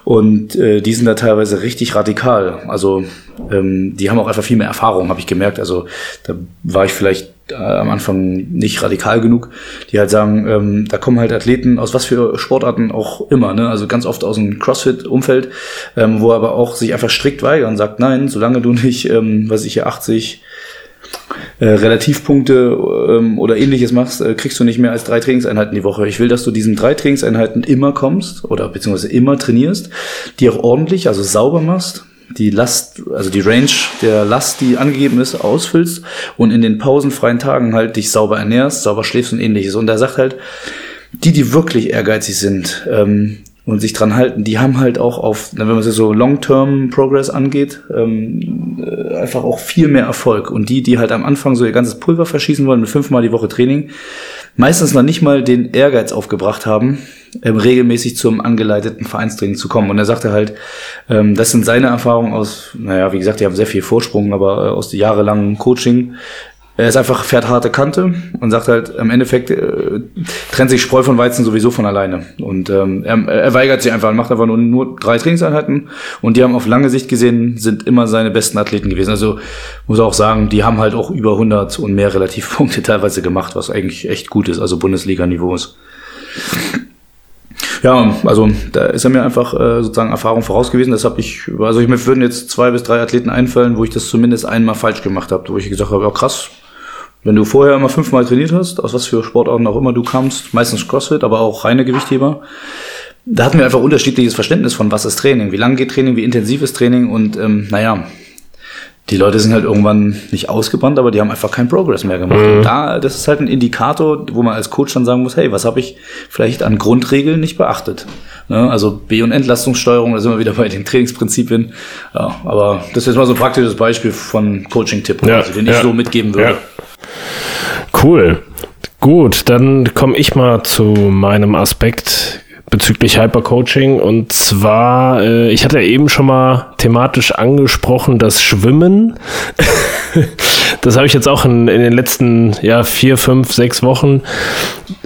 und äh, die sind da teilweise richtig radikal. Also ähm, die haben auch einfach viel mehr Erfahrung, habe ich gemerkt. Also da war ich vielleicht äh, am Anfang nicht radikal genug, die halt sagen, ähm, da kommen halt Athleten aus was für Sportarten auch immer, ne? also ganz oft aus dem CrossFit-Umfeld, ähm, wo aber auch sich einfach strikt weigern und sagt, nein, solange du nicht, ähm, was ich hier 80 äh, Relativpunkte ähm, oder ähnliches machst, äh, kriegst du nicht mehr als drei Trainingseinheiten die Woche. Ich will, dass du diesen drei Trainingseinheiten immer kommst oder beziehungsweise immer trainierst, die auch ordentlich, also sauber machst, die Last, also die Range der Last, die angegeben ist, ausfüllst und in den pausenfreien Tagen halt dich sauber ernährst, sauber schläfst und ähnliches. Und er sagt halt, die, die wirklich ehrgeizig sind ähm, und sich dran halten, die haben halt auch auf, wenn man so Long-Term Progress angeht, ähm, äh, einfach auch viel mehr Erfolg. Und die, die halt am Anfang so ihr ganzes Pulver verschießen wollen mit fünfmal die Woche Training, meistens noch nicht mal den Ehrgeiz aufgebracht haben, ähm, regelmäßig zum angeleiteten Vereinstraining zu kommen. Und er sagte halt, ähm, das sind seine Erfahrungen aus, naja, wie gesagt, die haben sehr viel Vorsprung, aber äh, aus jahrelangen Coaching. Er ist einfach, fährt harte Kante und sagt halt, im Endeffekt äh, trennt sich Spreu von Weizen sowieso von alleine. Und ähm, er, er weigert sich einfach macht einfach nur, nur drei Trainingseinheiten. Und die haben auf lange Sicht gesehen, sind immer seine besten Athleten gewesen. Also muss auch sagen, die haben halt auch über 100 und mehr Relativpunkte teilweise gemacht, was eigentlich echt gut ist, also Bundesliga-Niveau ist. Ja, also da ist er mir einfach äh, sozusagen Erfahrung voraus gewesen. Das habe ich, also ich mir würden jetzt zwei bis drei Athleten einfallen, wo ich das zumindest einmal falsch gemacht habe, wo ich gesagt habe, ja krass, wenn du vorher immer fünfmal trainiert hast, aus was für Sportarten auch immer du kamst, meistens CrossFit, aber auch reine Gewichtheber, da hatten wir einfach unterschiedliches Verständnis von was ist Training, wie lang geht Training, wie intensiv ist Training und ähm, naja, die Leute sind halt irgendwann nicht ausgebrannt, aber die haben einfach keinen Progress mehr gemacht. Mhm. Und da, das ist halt ein Indikator, wo man als Coach dann sagen muss, hey, was habe ich vielleicht an Grundregeln nicht beachtet? Ne? Also B- und Entlastungssteuerung, da sind wir wieder bei den Trainingsprinzipien. Ja, aber das ist jetzt mal so ein praktisches Beispiel von Coaching-Tipp, ja, also, den ja, ich so mitgeben würde. Cool. Gut, dann komme ich mal zu meinem Aspekt bezüglich Hypercoaching. Und zwar, äh, ich hatte eben schon mal thematisch angesprochen, das Schwimmen. das habe ich jetzt auch in, in, den letzten ja, vier, fünf, sechs Wochen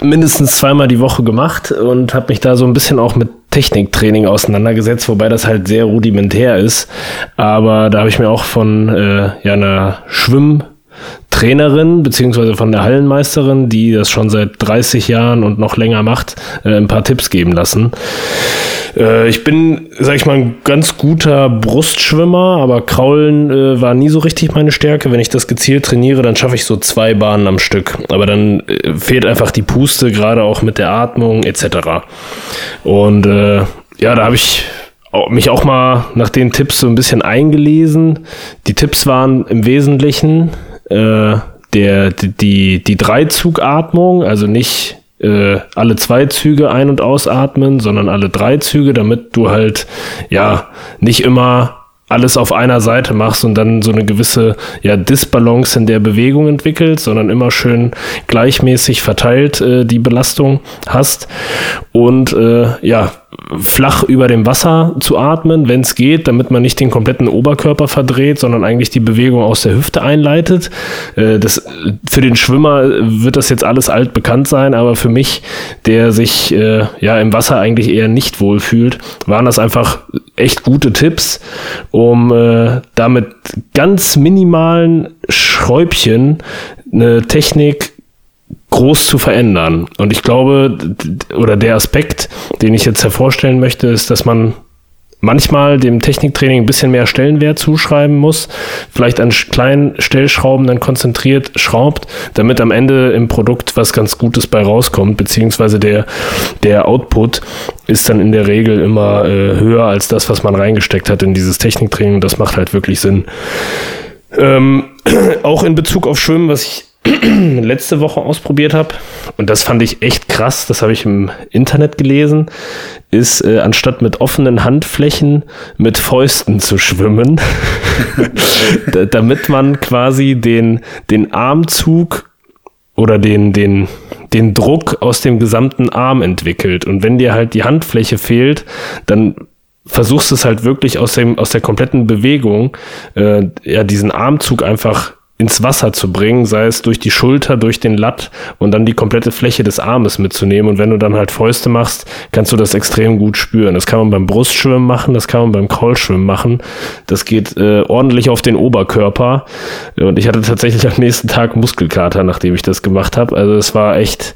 mindestens zweimal die Woche gemacht und habe mich da so ein bisschen auch mit Techniktraining auseinandergesetzt, wobei das halt sehr rudimentär ist. Aber da habe ich mir auch von äh, ja, einer Schwimm- Trainerin beziehungsweise von der Hallenmeisterin, die das schon seit 30 Jahren und noch länger macht, äh, ein paar Tipps geben lassen. Äh, ich bin, sag ich mal, ein ganz guter Brustschwimmer, aber Kraulen äh, war nie so richtig meine Stärke. Wenn ich das gezielt trainiere, dann schaffe ich so zwei Bahnen am Stück. Aber dann fehlt einfach die Puste, gerade auch mit der Atmung etc. Und äh, ja, da habe ich mich auch mal nach den Tipps so ein bisschen eingelesen. Die Tipps waren im Wesentlichen äh, der, die, die Dreizugatmung, also nicht äh, alle zwei Züge ein- und ausatmen, sondern alle drei Züge, damit du halt ja nicht immer alles auf einer Seite machst und dann so eine gewisse ja, Disbalance in der Bewegung entwickelst, sondern immer schön gleichmäßig verteilt äh, die Belastung hast. Und äh, ja, flach über dem Wasser zu atmen, wenn es geht, damit man nicht den kompletten Oberkörper verdreht, sondern eigentlich die Bewegung aus der Hüfte einleitet. Äh, das, für den Schwimmer wird das jetzt alles alt bekannt sein, aber für mich, der sich äh, ja im Wasser eigentlich eher nicht wohlfühlt, waren das einfach echt gute Tipps, um äh, damit ganz minimalen Schräubchen eine Technik groß zu verändern. Und ich glaube, oder der Aspekt, den ich jetzt hervorstellen möchte, ist, dass man manchmal dem Techniktraining ein bisschen mehr Stellenwert zuschreiben muss, vielleicht an kleinen Stellschrauben dann konzentriert schraubt, damit am Ende im Produkt was ganz Gutes bei rauskommt, beziehungsweise der, der Output ist dann in der Regel immer äh, höher als das, was man reingesteckt hat in dieses Techniktraining. Das macht halt wirklich Sinn. Ähm, auch in Bezug auf Schwimmen, was ich letzte Woche ausprobiert habe, und das fand ich echt krass, das habe ich im Internet gelesen, ist äh, anstatt mit offenen Handflächen mit Fäusten zu schwimmen, damit man quasi den, den Armzug oder den, den, den Druck aus dem gesamten Arm entwickelt. Und wenn dir halt die Handfläche fehlt, dann versuchst es halt wirklich aus dem aus der kompletten Bewegung äh, ja diesen Armzug einfach ins Wasser zu bringen, sei es durch die Schulter, durch den Latt und dann die komplette Fläche des Armes mitzunehmen. Und wenn du dann halt Fäuste machst, kannst du das extrem gut spüren. Das kann man beim Brustschwimmen machen, das kann man beim Kraulschwimmen machen. Das geht äh, ordentlich auf den Oberkörper. Und ich hatte tatsächlich am nächsten Tag Muskelkater, nachdem ich das gemacht habe. Also es war echt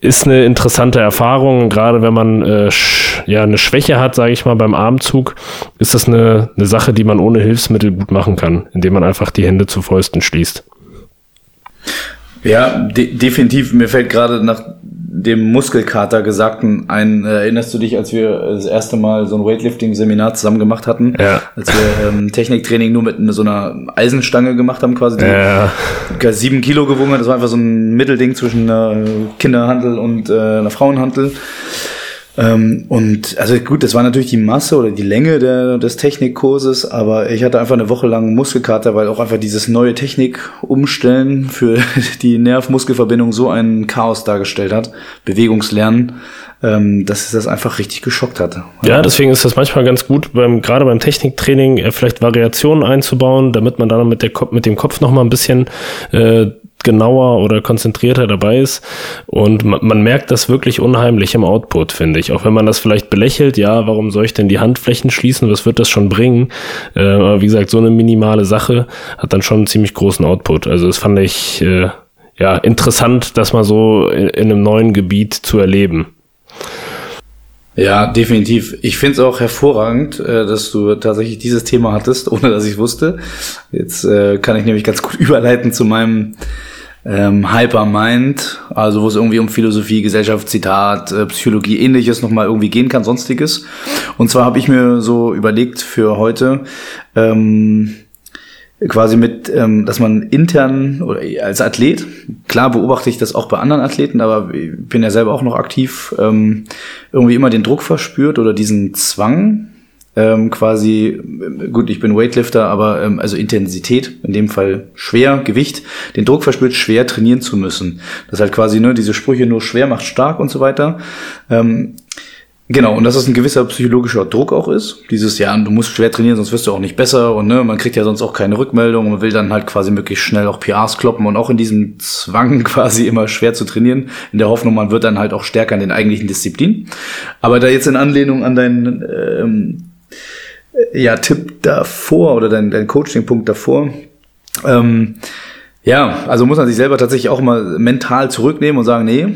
ist eine interessante Erfahrung. Gerade wenn man äh, ja eine Schwäche hat, sage ich mal, beim Armzug, ist das eine, eine Sache, die man ohne Hilfsmittel gut machen kann, indem man einfach die Hände zu Fäusten schließt. Ja, de definitiv. Mir fällt gerade nach dem Muskelkater Gesagten ein. Äh, erinnerst du dich, als wir das erste Mal so ein Weightlifting-Seminar zusammen gemacht hatten? Ja. Als wir ähm, Techniktraining nur mit so einer Eisenstange gemacht haben, quasi, die Ja. sieben Kilo gewogen hat. Das war einfach so ein Mittelding zwischen einer Kinderhandel und äh, einer Frauenhandel. Ähm, und also gut, das war natürlich die Masse oder die Länge der, des Technikkurses, aber ich hatte einfach eine Woche lang Muskelkater, weil auch einfach dieses neue Technik umstellen für die Nerv-Muskelverbindung so ein Chaos dargestellt hat, Bewegungslernen, ähm, dass es das einfach richtig geschockt hat. Ja, deswegen ist das manchmal ganz gut, beim, gerade beim Techniktraining äh, vielleicht Variationen einzubauen, damit man dann mit, der, mit dem Kopf noch mal ein bisschen äh, genauer oder konzentrierter dabei ist. Und man, man merkt das wirklich unheimlich im Output, finde ich. Auch wenn man das vielleicht belächelt, ja, warum soll ich denn die Handflächen schließen? Was wird das schon bringen? Äh, aber wie gesagt, so eine minimale Sache hat dann schon einen ziemlich großen Output. Also das fand ich äh, ja interessant, das mal so in, in einem neuen Gebiet zu erleben. Ja, definitiv. Ich finde es auch hervorragend, äh, dass du tatsächlich dieses Thema hattest, ohne dass ich wusste. Jetzt äh, kann ich nämlich ganz gut überleiten zu meinem ähm, Hypermind, also wo es irgendwie um Philosophie, Gesellschaft, Zitat, äh, Psychologie, ähnliches nochmal irgendwie gehen kann, sonstiges. Und zwar habe ich mir so überlegt für heute, ähm, quasi mit, ähm, dass man intern oder als Athlet, klar beobachte ich das auch bei anderen Athleten, aber ich bin ja selber auch noch aktiv, ähm, irgendwie immer den Druck verspürt oder diesen Zwang, ähm, quasi, ähm, gut, ich bin Weightlifter, aber ähm, also Intensität, in dem Fall schwer, Gewicht, den Druck verspürt, schwer trainieren zu müssen. Das ist halt quasi, ne, diese Sprüche nur schwer macht stark und so weiter. Ähm, Genau, und dass es ein gewisser psychologischer Druck auch ist. Dieses, ja, du musst schwer trainieren, sonst wirst du auch nicht besser und ne, man kriegt ja sonst auch keine Rückmeldung und man will dann halt quasi möglichst schnell auch PRs kloppen und auch in diesem Zwang quasi immer schwer zu trainieren, in der Hoffnung, man wird dann halt auch stärker in den eigentlichen Disziplinen. Aber da jetzt in Anlehnung an deinen ähm, ja, Tipp davor oder dein, dein Coaching-Punkt davor, ähm, ja, also muss man sich selber tatsächlich auch mal mental zurücknehmen und sagen, nee,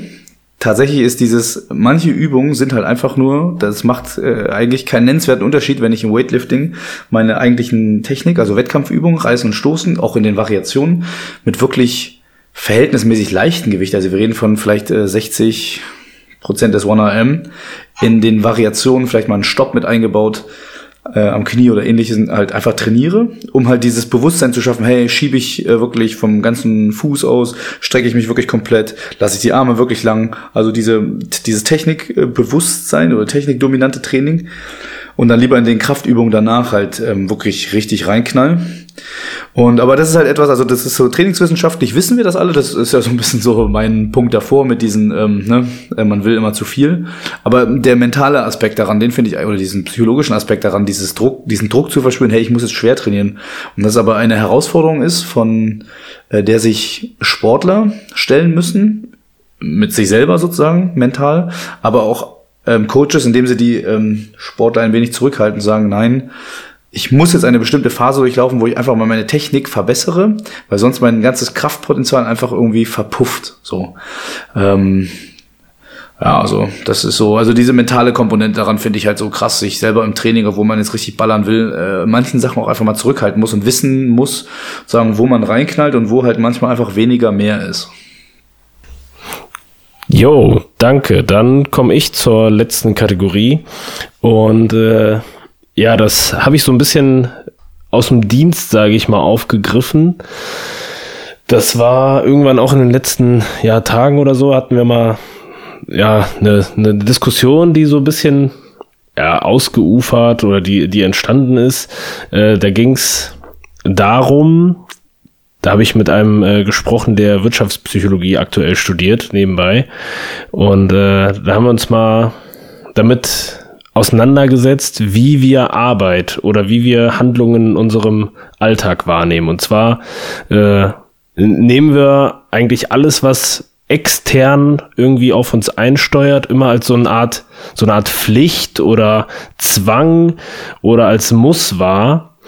tatsächlich ist dieses, manche Übungen sind halt einfach nur, das macht äh, eigentlich keinen nennenswerten Unterschied, wenn ich im Weightlifting meine eigentlichen Technik, also Wettkampfübungen, Reißen und Stoßen, auch in den Variationen, mit wirklich verhältnismäßig leichten Gewicht, also wir reden von vielleicht äh, 60 Prozent des 1RM, in den Variationen vielleicht mal einen Stopp mit eingebaut, äh, am Knie oder ähnliches halt einfach trainiere, um halt dieses Bewusstsein zu schaffen, hey, schiebe ich äh, wirklich vom ganzen Fuß aus, strecke ich mich wirklich komplett, lasse ich die Arme wirklich lang, also diese, dieses Technikbewusstsein oder technikdominante Training und dann lieber in den Kraftübungen danach halt ähm, wirklich richtig reinknallen. Und aber das ist halt etwas, also das ist so trainingswissenschaftlich wissen wir das alle, das ist ja so ein bisschen so mein Punkt davor mit diesen, ähm, ne, äh, man will immer zu viel. Aber der mentale Aspekt daran, den finde ich, oder diesen psychologischen Aspekt daran, dieses Druck, diesen Druck zu verspüren, hey, ich muss jetzt schwer trainieren. Und das aber eine Herausforderung ist, von äh, der sich Sportler stellen müssen, mit sich selber sozusagen, mental, aber auch ähm, Coaches, indem sie die ähm, Sportler ein wenig zurückhalten, sagen, nein, ich muss jetzt eine bestimmte Phase durchlaufen, wo ich einfach mal meine Technik verbessere, weil sonst mein ganzes Kraftpotenzial einfach irgendwie verpufft. So. Ähm, ja, also das ist so, also diese mentale Komponente daran finde ich halt so krass, sich selber im Training, obwohl man jetzt richtig ballern will, äh, manchen Sachen auch einfach mal zurückhalten muss und wissen muss, sagen, wo man reinknallt und wo halt manchmal einfach weniger mehr ist. Jo, danke. Dann komme ich zur letzten Kategorie. Und äh, ja, das habe ich so ein bisschen aus dem Dienst, sage ich mal, aufgegriffen. Das war irgendwann auch in den letzten ja, Tagen oder so, hatten wir mal ja eine, eine Diskussion, die so ein bisschen ja, ausgeufert oder die, die entstanden ist. Äh, da ging's darum, da habe ich mit einem äh, gesprochen, der Wirtschaftspsychologie aktuell studiert, nebenbei. Und äh, da haben wir uns mal damit auseinandergesetzt, wie wir Arbeit oder wie wir Handlungen in unserem Alltag wahrnehmen. Und zwar äh, nehmen wir eigentlich alles, was extern irgendwie auf uns einsteuert, immer als so eine Art, so eine Art Pflicht oder Zwang oder als Muss wahr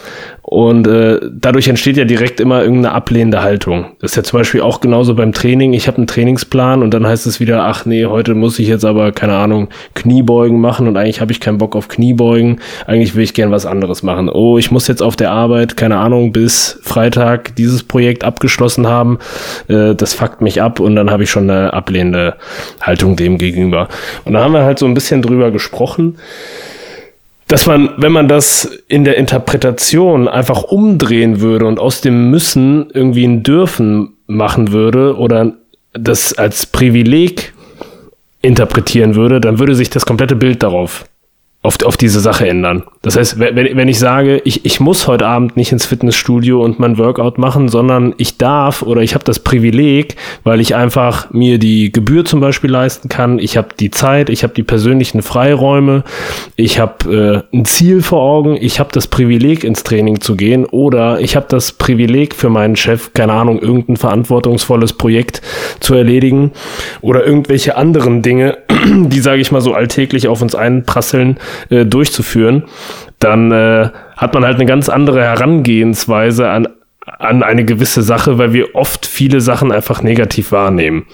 und äh, dadurch entsteht ja direkt immer irgendeine ablehnende Haltung. Das ist ja zum Beispiel auch genauso beim Training. Ich habe einen Trainingsplan und dann heißt es wieder, ach nee, heute muss ich jetzt aber, keine Ahnung, Kniebeugen machen und eigentlich habe ich keinen Bock auf Kniebeugen. Eigentlich will ich gern was anderes machen. Oh, ich muss jetzt auf der Arbeit, keine Ahnung, bis Freitag dieses Projekt abgeschlossen haben. Äh, das fuckt mich ab und dann habe ich schon eine ablehnende Haltung dem gegenüber. Und da haben wir halt so ein bisschen drüber gesprochen dass man, wenn man das in der Interpretation einfach umdrehen würde und aus dem Müssen irgendwie ein Dürfen machen würde oder das als Privileg interpretieren würde, dann würde sich das komplette Bild darauf auf, auf diese Sache ändern. Das heißt, wenn, wenn ich sage, ich, ich muss heute Abend nicht ins Fitnessstudio und mein Workout machen, sondern ich darf oder ich habe das Privileg, weil ich einfach mir die Gebühr zum Beispiel leisten kann, ich habe die Zeit, ich habe die persönlichen Freiräume, ich habe äh, ein Ziel vor Augen, ich habe das Privileg ins Training zu gehen oder ich habe das Privileg für meinen Chef, keine Ahnung, irgendein verantwortungsvolles Projekt zu erledigen oder irgendwelche anderen Dinge, die, sage ich mal, so alltäglich auf uns einprasseln, äh, durchzuführen, dann äh, hat man halt eine ganz andere Herangehensweise an, an eine gewisse Sache, weil wir oft viele Sachen einfach negativ wahrnehmen.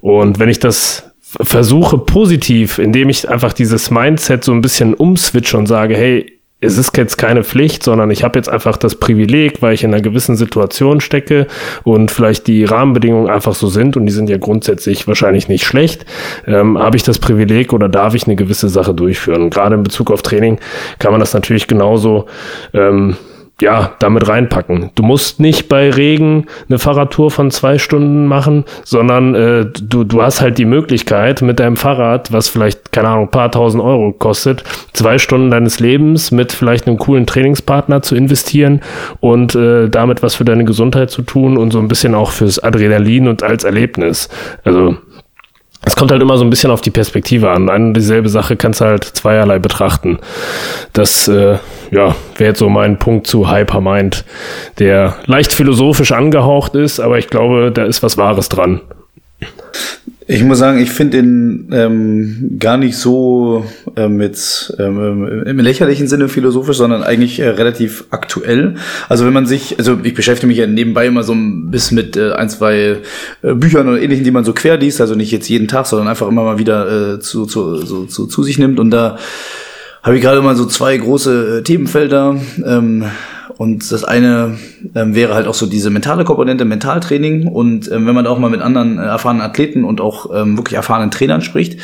Und wenn ich das versuche positiv, indem ich einfach dieses Mindset so ein bisschen umswitche und sage, hey, es ist jetzt keine Pflicht, sondern ich habe jetzt einfach das Privileg, weil ich in einer gewissen Situation stecke und vielleicht die Rahmenbedingungen einfach so sind und die sind ja grundsätzlich wahrscheinlich nicht schlecht, ähm, habe ich das Privileg oder darf ich eine gewisse Sache durchführen. Gerade in Bezug auf Training kann man das natürlich genauso ähm, ja, damit reinpacken. Du musst nicht bei Regen eine Fahrradtour von zwei Stunden machen, sondern äh, du, du hast halt die Möglichkeit mit deinem Fahrrad, was vielleicht, keine Ahnung, paar tausend Euro kostet, zwei Stunden deines Lebens mit vielleicht einem coolen Trainingspartner zu investieren und äh, damit was für deine Gesundheit zu tun und so ein bisschen auch fürs Adrenalin und als Erlebnis. Also es kommt halt immer so ein bisschen auf die Perspektive an. Eine und dieselbe Sache kannst du halt zweierlei betrachten. Das äh, ja, wäre jetzt so mein Punkt zu Hypermind, der leicht philosophisch angehaucht ist, aber ich glaube, da ist was Wahres dran. Ich muss sagen, ich finde ihn ähm, gar nicht so ähm, jetzt ähm, im lächerlichen Sinne philosophisch, sondern eigentlich äh, relativ aktuell. Also wenn man sich, also ich beschäftige mich ja nebenbei immer so ein bisschen mit äh, ein, zwei äh, Büchern oder ähnlichen, die man so quer liest, also nicht jetzt jeden Tag, sondern einfach immer mal wieder äh, zu, zu, so, zu, zu sich nimmt. Und da habe ich gerade mal so zwei große äh, Themenfelder. Ähm, und das eine ähm, wäre halt auch so diese mentale Komponente, Mentaltraining. Und ähm, wenn man auch mal mit anderen äh, erfahrenen Athleten und auch ähm, wirklich erfahrenen Trainern spricht,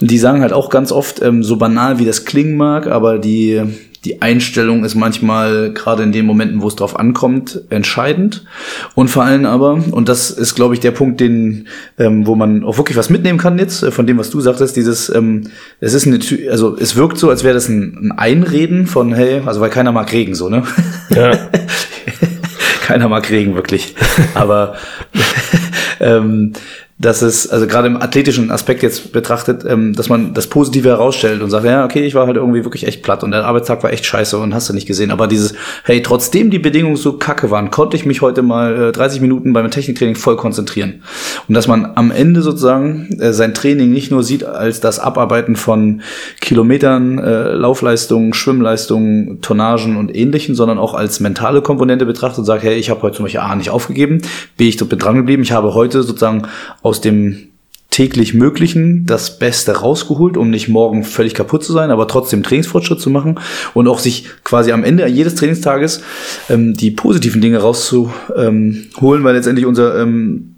die sagen halt auch ganz oft, ähm, so banal wie das klingen mag, aber die die Einstellung ist manchmal gerade in den Momenten, wo es drauf ankommt, entscheidend. Und vor allem aber, und das ist, glaube ich, der Punkt, den, ähm, wo man auch wirklich was mitnehmen kann jetzt, äh, von dem, was du sagtest, dieses, ähm, es ist eine, also es wirkt so, als wäre das ein, ein Einreden von, hey, also weil keiner mag Regen so, ne? Ja. keiner mag Regen, wirklich. Aber ähm, dass es, also gerade im athletischen Aspekt jetzt betrachtet, ähm, dass man das Positive herausstellt und sagt, ja, okay, ich war halt irgendwie wirklich echt platt und der Arbeitstag war echt scheiße und hast du nicht gesehen. Aber dieses, hey, trotzdem die Bedingungen so kacke waren, konnte ich mich heute mal äh, 30 Minuten beim Techniktraining voll konzentrieren. Und dass man am Ende sozusagen äh, sein Training nicht nur sieht als das Abarbeiten von Kilometern, äh, Laufleistungen, Schwimmleistungen, Tonnagen und ähnlichen, sondern auch als mentale Komponente betrachtet und sagt, hey, ich habe heute zum Beispiel A nicht aufgegeben, B, ich dran geblieben, ich habe heute sozusagen aus dem täglich Möglichen das Beste rausgeholt, um nicht morgen völlig kaputt zu sein, aber trotzdem Trainingsfortschritt zu machen und auch sich quasi am Ende jedes Trainingstages ähm, die positiven Dinge rauszuholen, weil letztendlich unser ähm,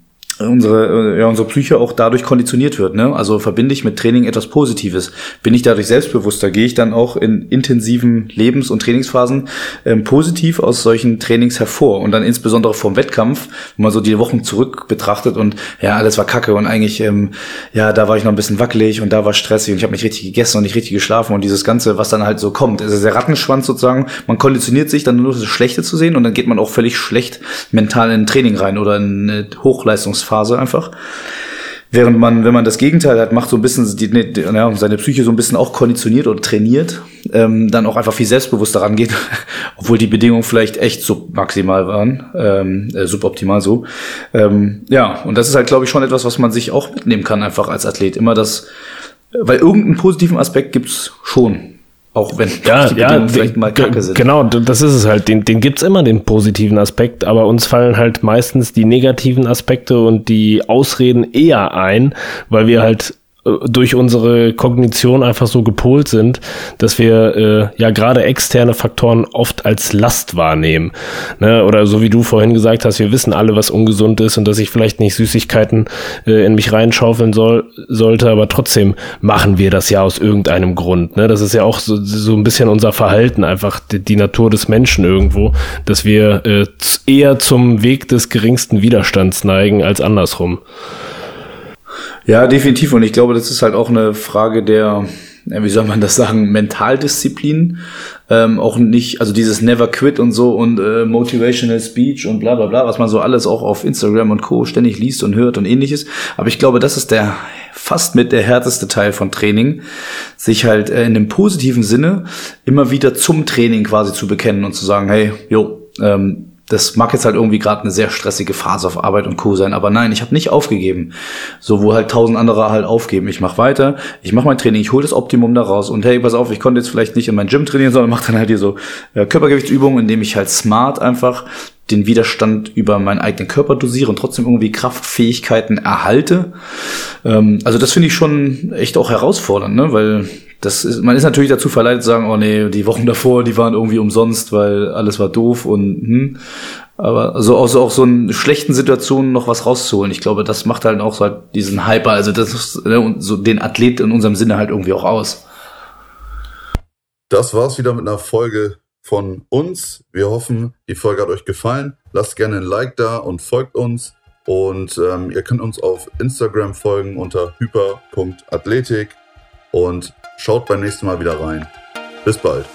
unsere, äh, ja, unsere Psyche auch dadurch konditioniert wird. Ne? Also verbinde ich mit Training etwas Positives. Bin ich dadurch selbstbewusster, gehe ich dann auch in intensiven Lebens- und Trainingsphasen ähm, positiv aus solchen Trainings hervor. Und dann insbesondere vom Wettkampf, wo man so die Wochen zurück betrachtet und ja, alles war kacke und eigentlich, ähm, ja, da war ich noch ein bisschen wackelig und da war stressig und ich habe nicht richtig gegessen und nicht richtig geschlafen und dieses Ganze, was dann halt so kommt. Also der Rattenschwanz sozusagen, man konditioniert sich dann nur das Schlechte zu sehen und dann geht man auch völlig schlecht mental in Training rein oder in eine Hochleistungsphase Phase einfach. Während man, wenn man das Gegenteil hat, macht so ein bisschen die, die, ja, seine Psyche so ein bisschen auch konditioniert oder trainiert, ähm, dann auch einfach viel selbstbewusster rangeht, obwohl die Bedingungen vielleicht echt submaximal waren, ähm, äh, suboptimal so. Ähm, ja, und das ist halt, glaube ich, schon etwas, was man sich auch mitnehmen kann, einfach als Athlet. Immer das, weil irgendeinen positiven Aspekt gibt's schon. Auch wenn ja, die ja, vielleicht mal kacke sind. Genau, das ist es halt. Den, den gibt's immer, den positiven Aspekt, aber uns fallen halt meistens die negativen Aspekte und die Ausreden eher ein, weil wir halt durch unsere Kognition einfach so gepolt sind, dass wir äh, ja gerade externe Faktoren oft als Last wahrnehmen. Ne? Oder so wie du vorhin gesagt hast, wir wissen alle, was ungesund ist und dass ich vielleicht nicht Süßigkeiten äh, in mich reinschaufeln soll, sollte, aber trotzdem machen wir das ja aus irgendeinem Grund. Ne? Das ist ja auch so, so ein bisschen unser Verhalten, einfach die, die Natur des Menschen irgendwo, dass wir äh, eher zum Weg des geringsten Widerstands neigen als andersrum. Ja, definitiv. Und ich glaube, das ist halt auch eine Frage der, wie soll man das sagen, Mentaldisziplin. Ähm, auch nicht, also dieses Never Quit und so und äh, Motivational Speech und bla bla bla, was man so alles auch auf Instagram und Co. ständig liest und hört und ähnliches. Aber ich glaube, das ist der fast mit der härteste Teil von Training, sich halt äh, in dem positiven Sinne immer wieder zum Training quasi zu bekennen und zu sagen, hey, jo, ähm, das mag jetzt halt irgendwie gerade eine sehr stressige Phase auf Arbeit und Co. sein, aber nein, ich habe nicht aufgegeben. So, wo halt tausend andere halt aufgeben. Ich mache weiter, ich mache mein Training, ich hole das Optimum da raus und hey, pass auf, ich konnte jetzt vielleicht nicht in mein Gym trainieren, sondern mache dann halt hier so äh, Körpergewichtsübungen, indem ich halt smart einfach den Widerstand über meinen eigenen Körper dosiere und trotzdem irgendwie Kraftfähigkeiten erhalte. Ähm, also das finde ich schon echt auch herausfordernd, ne? weil das ist, man ist natürlich dazu verleitet zu sagen, oh nee, die Wochen davor, die waren irgendwie umsonst, weil alles war doof und hm. Aber so also auch so in schlechten Situationen noch was rauszuholen. Ich glaube, das macht halt auch so halt diesen Hyper, also das ne, so den Athlet in unserem Sinne halt irgendwie auch aus. Das war's wieder mit einer Folge von uns. Wir hoffen, die Folge hat euch gefallen. Lasst gerne ein Like da und folgt uns. Und ähm, ihr könnt uns auf Instagram folgen unter hyper.athletik und schaut beim nächsten Mal wieder rein. Bis bald.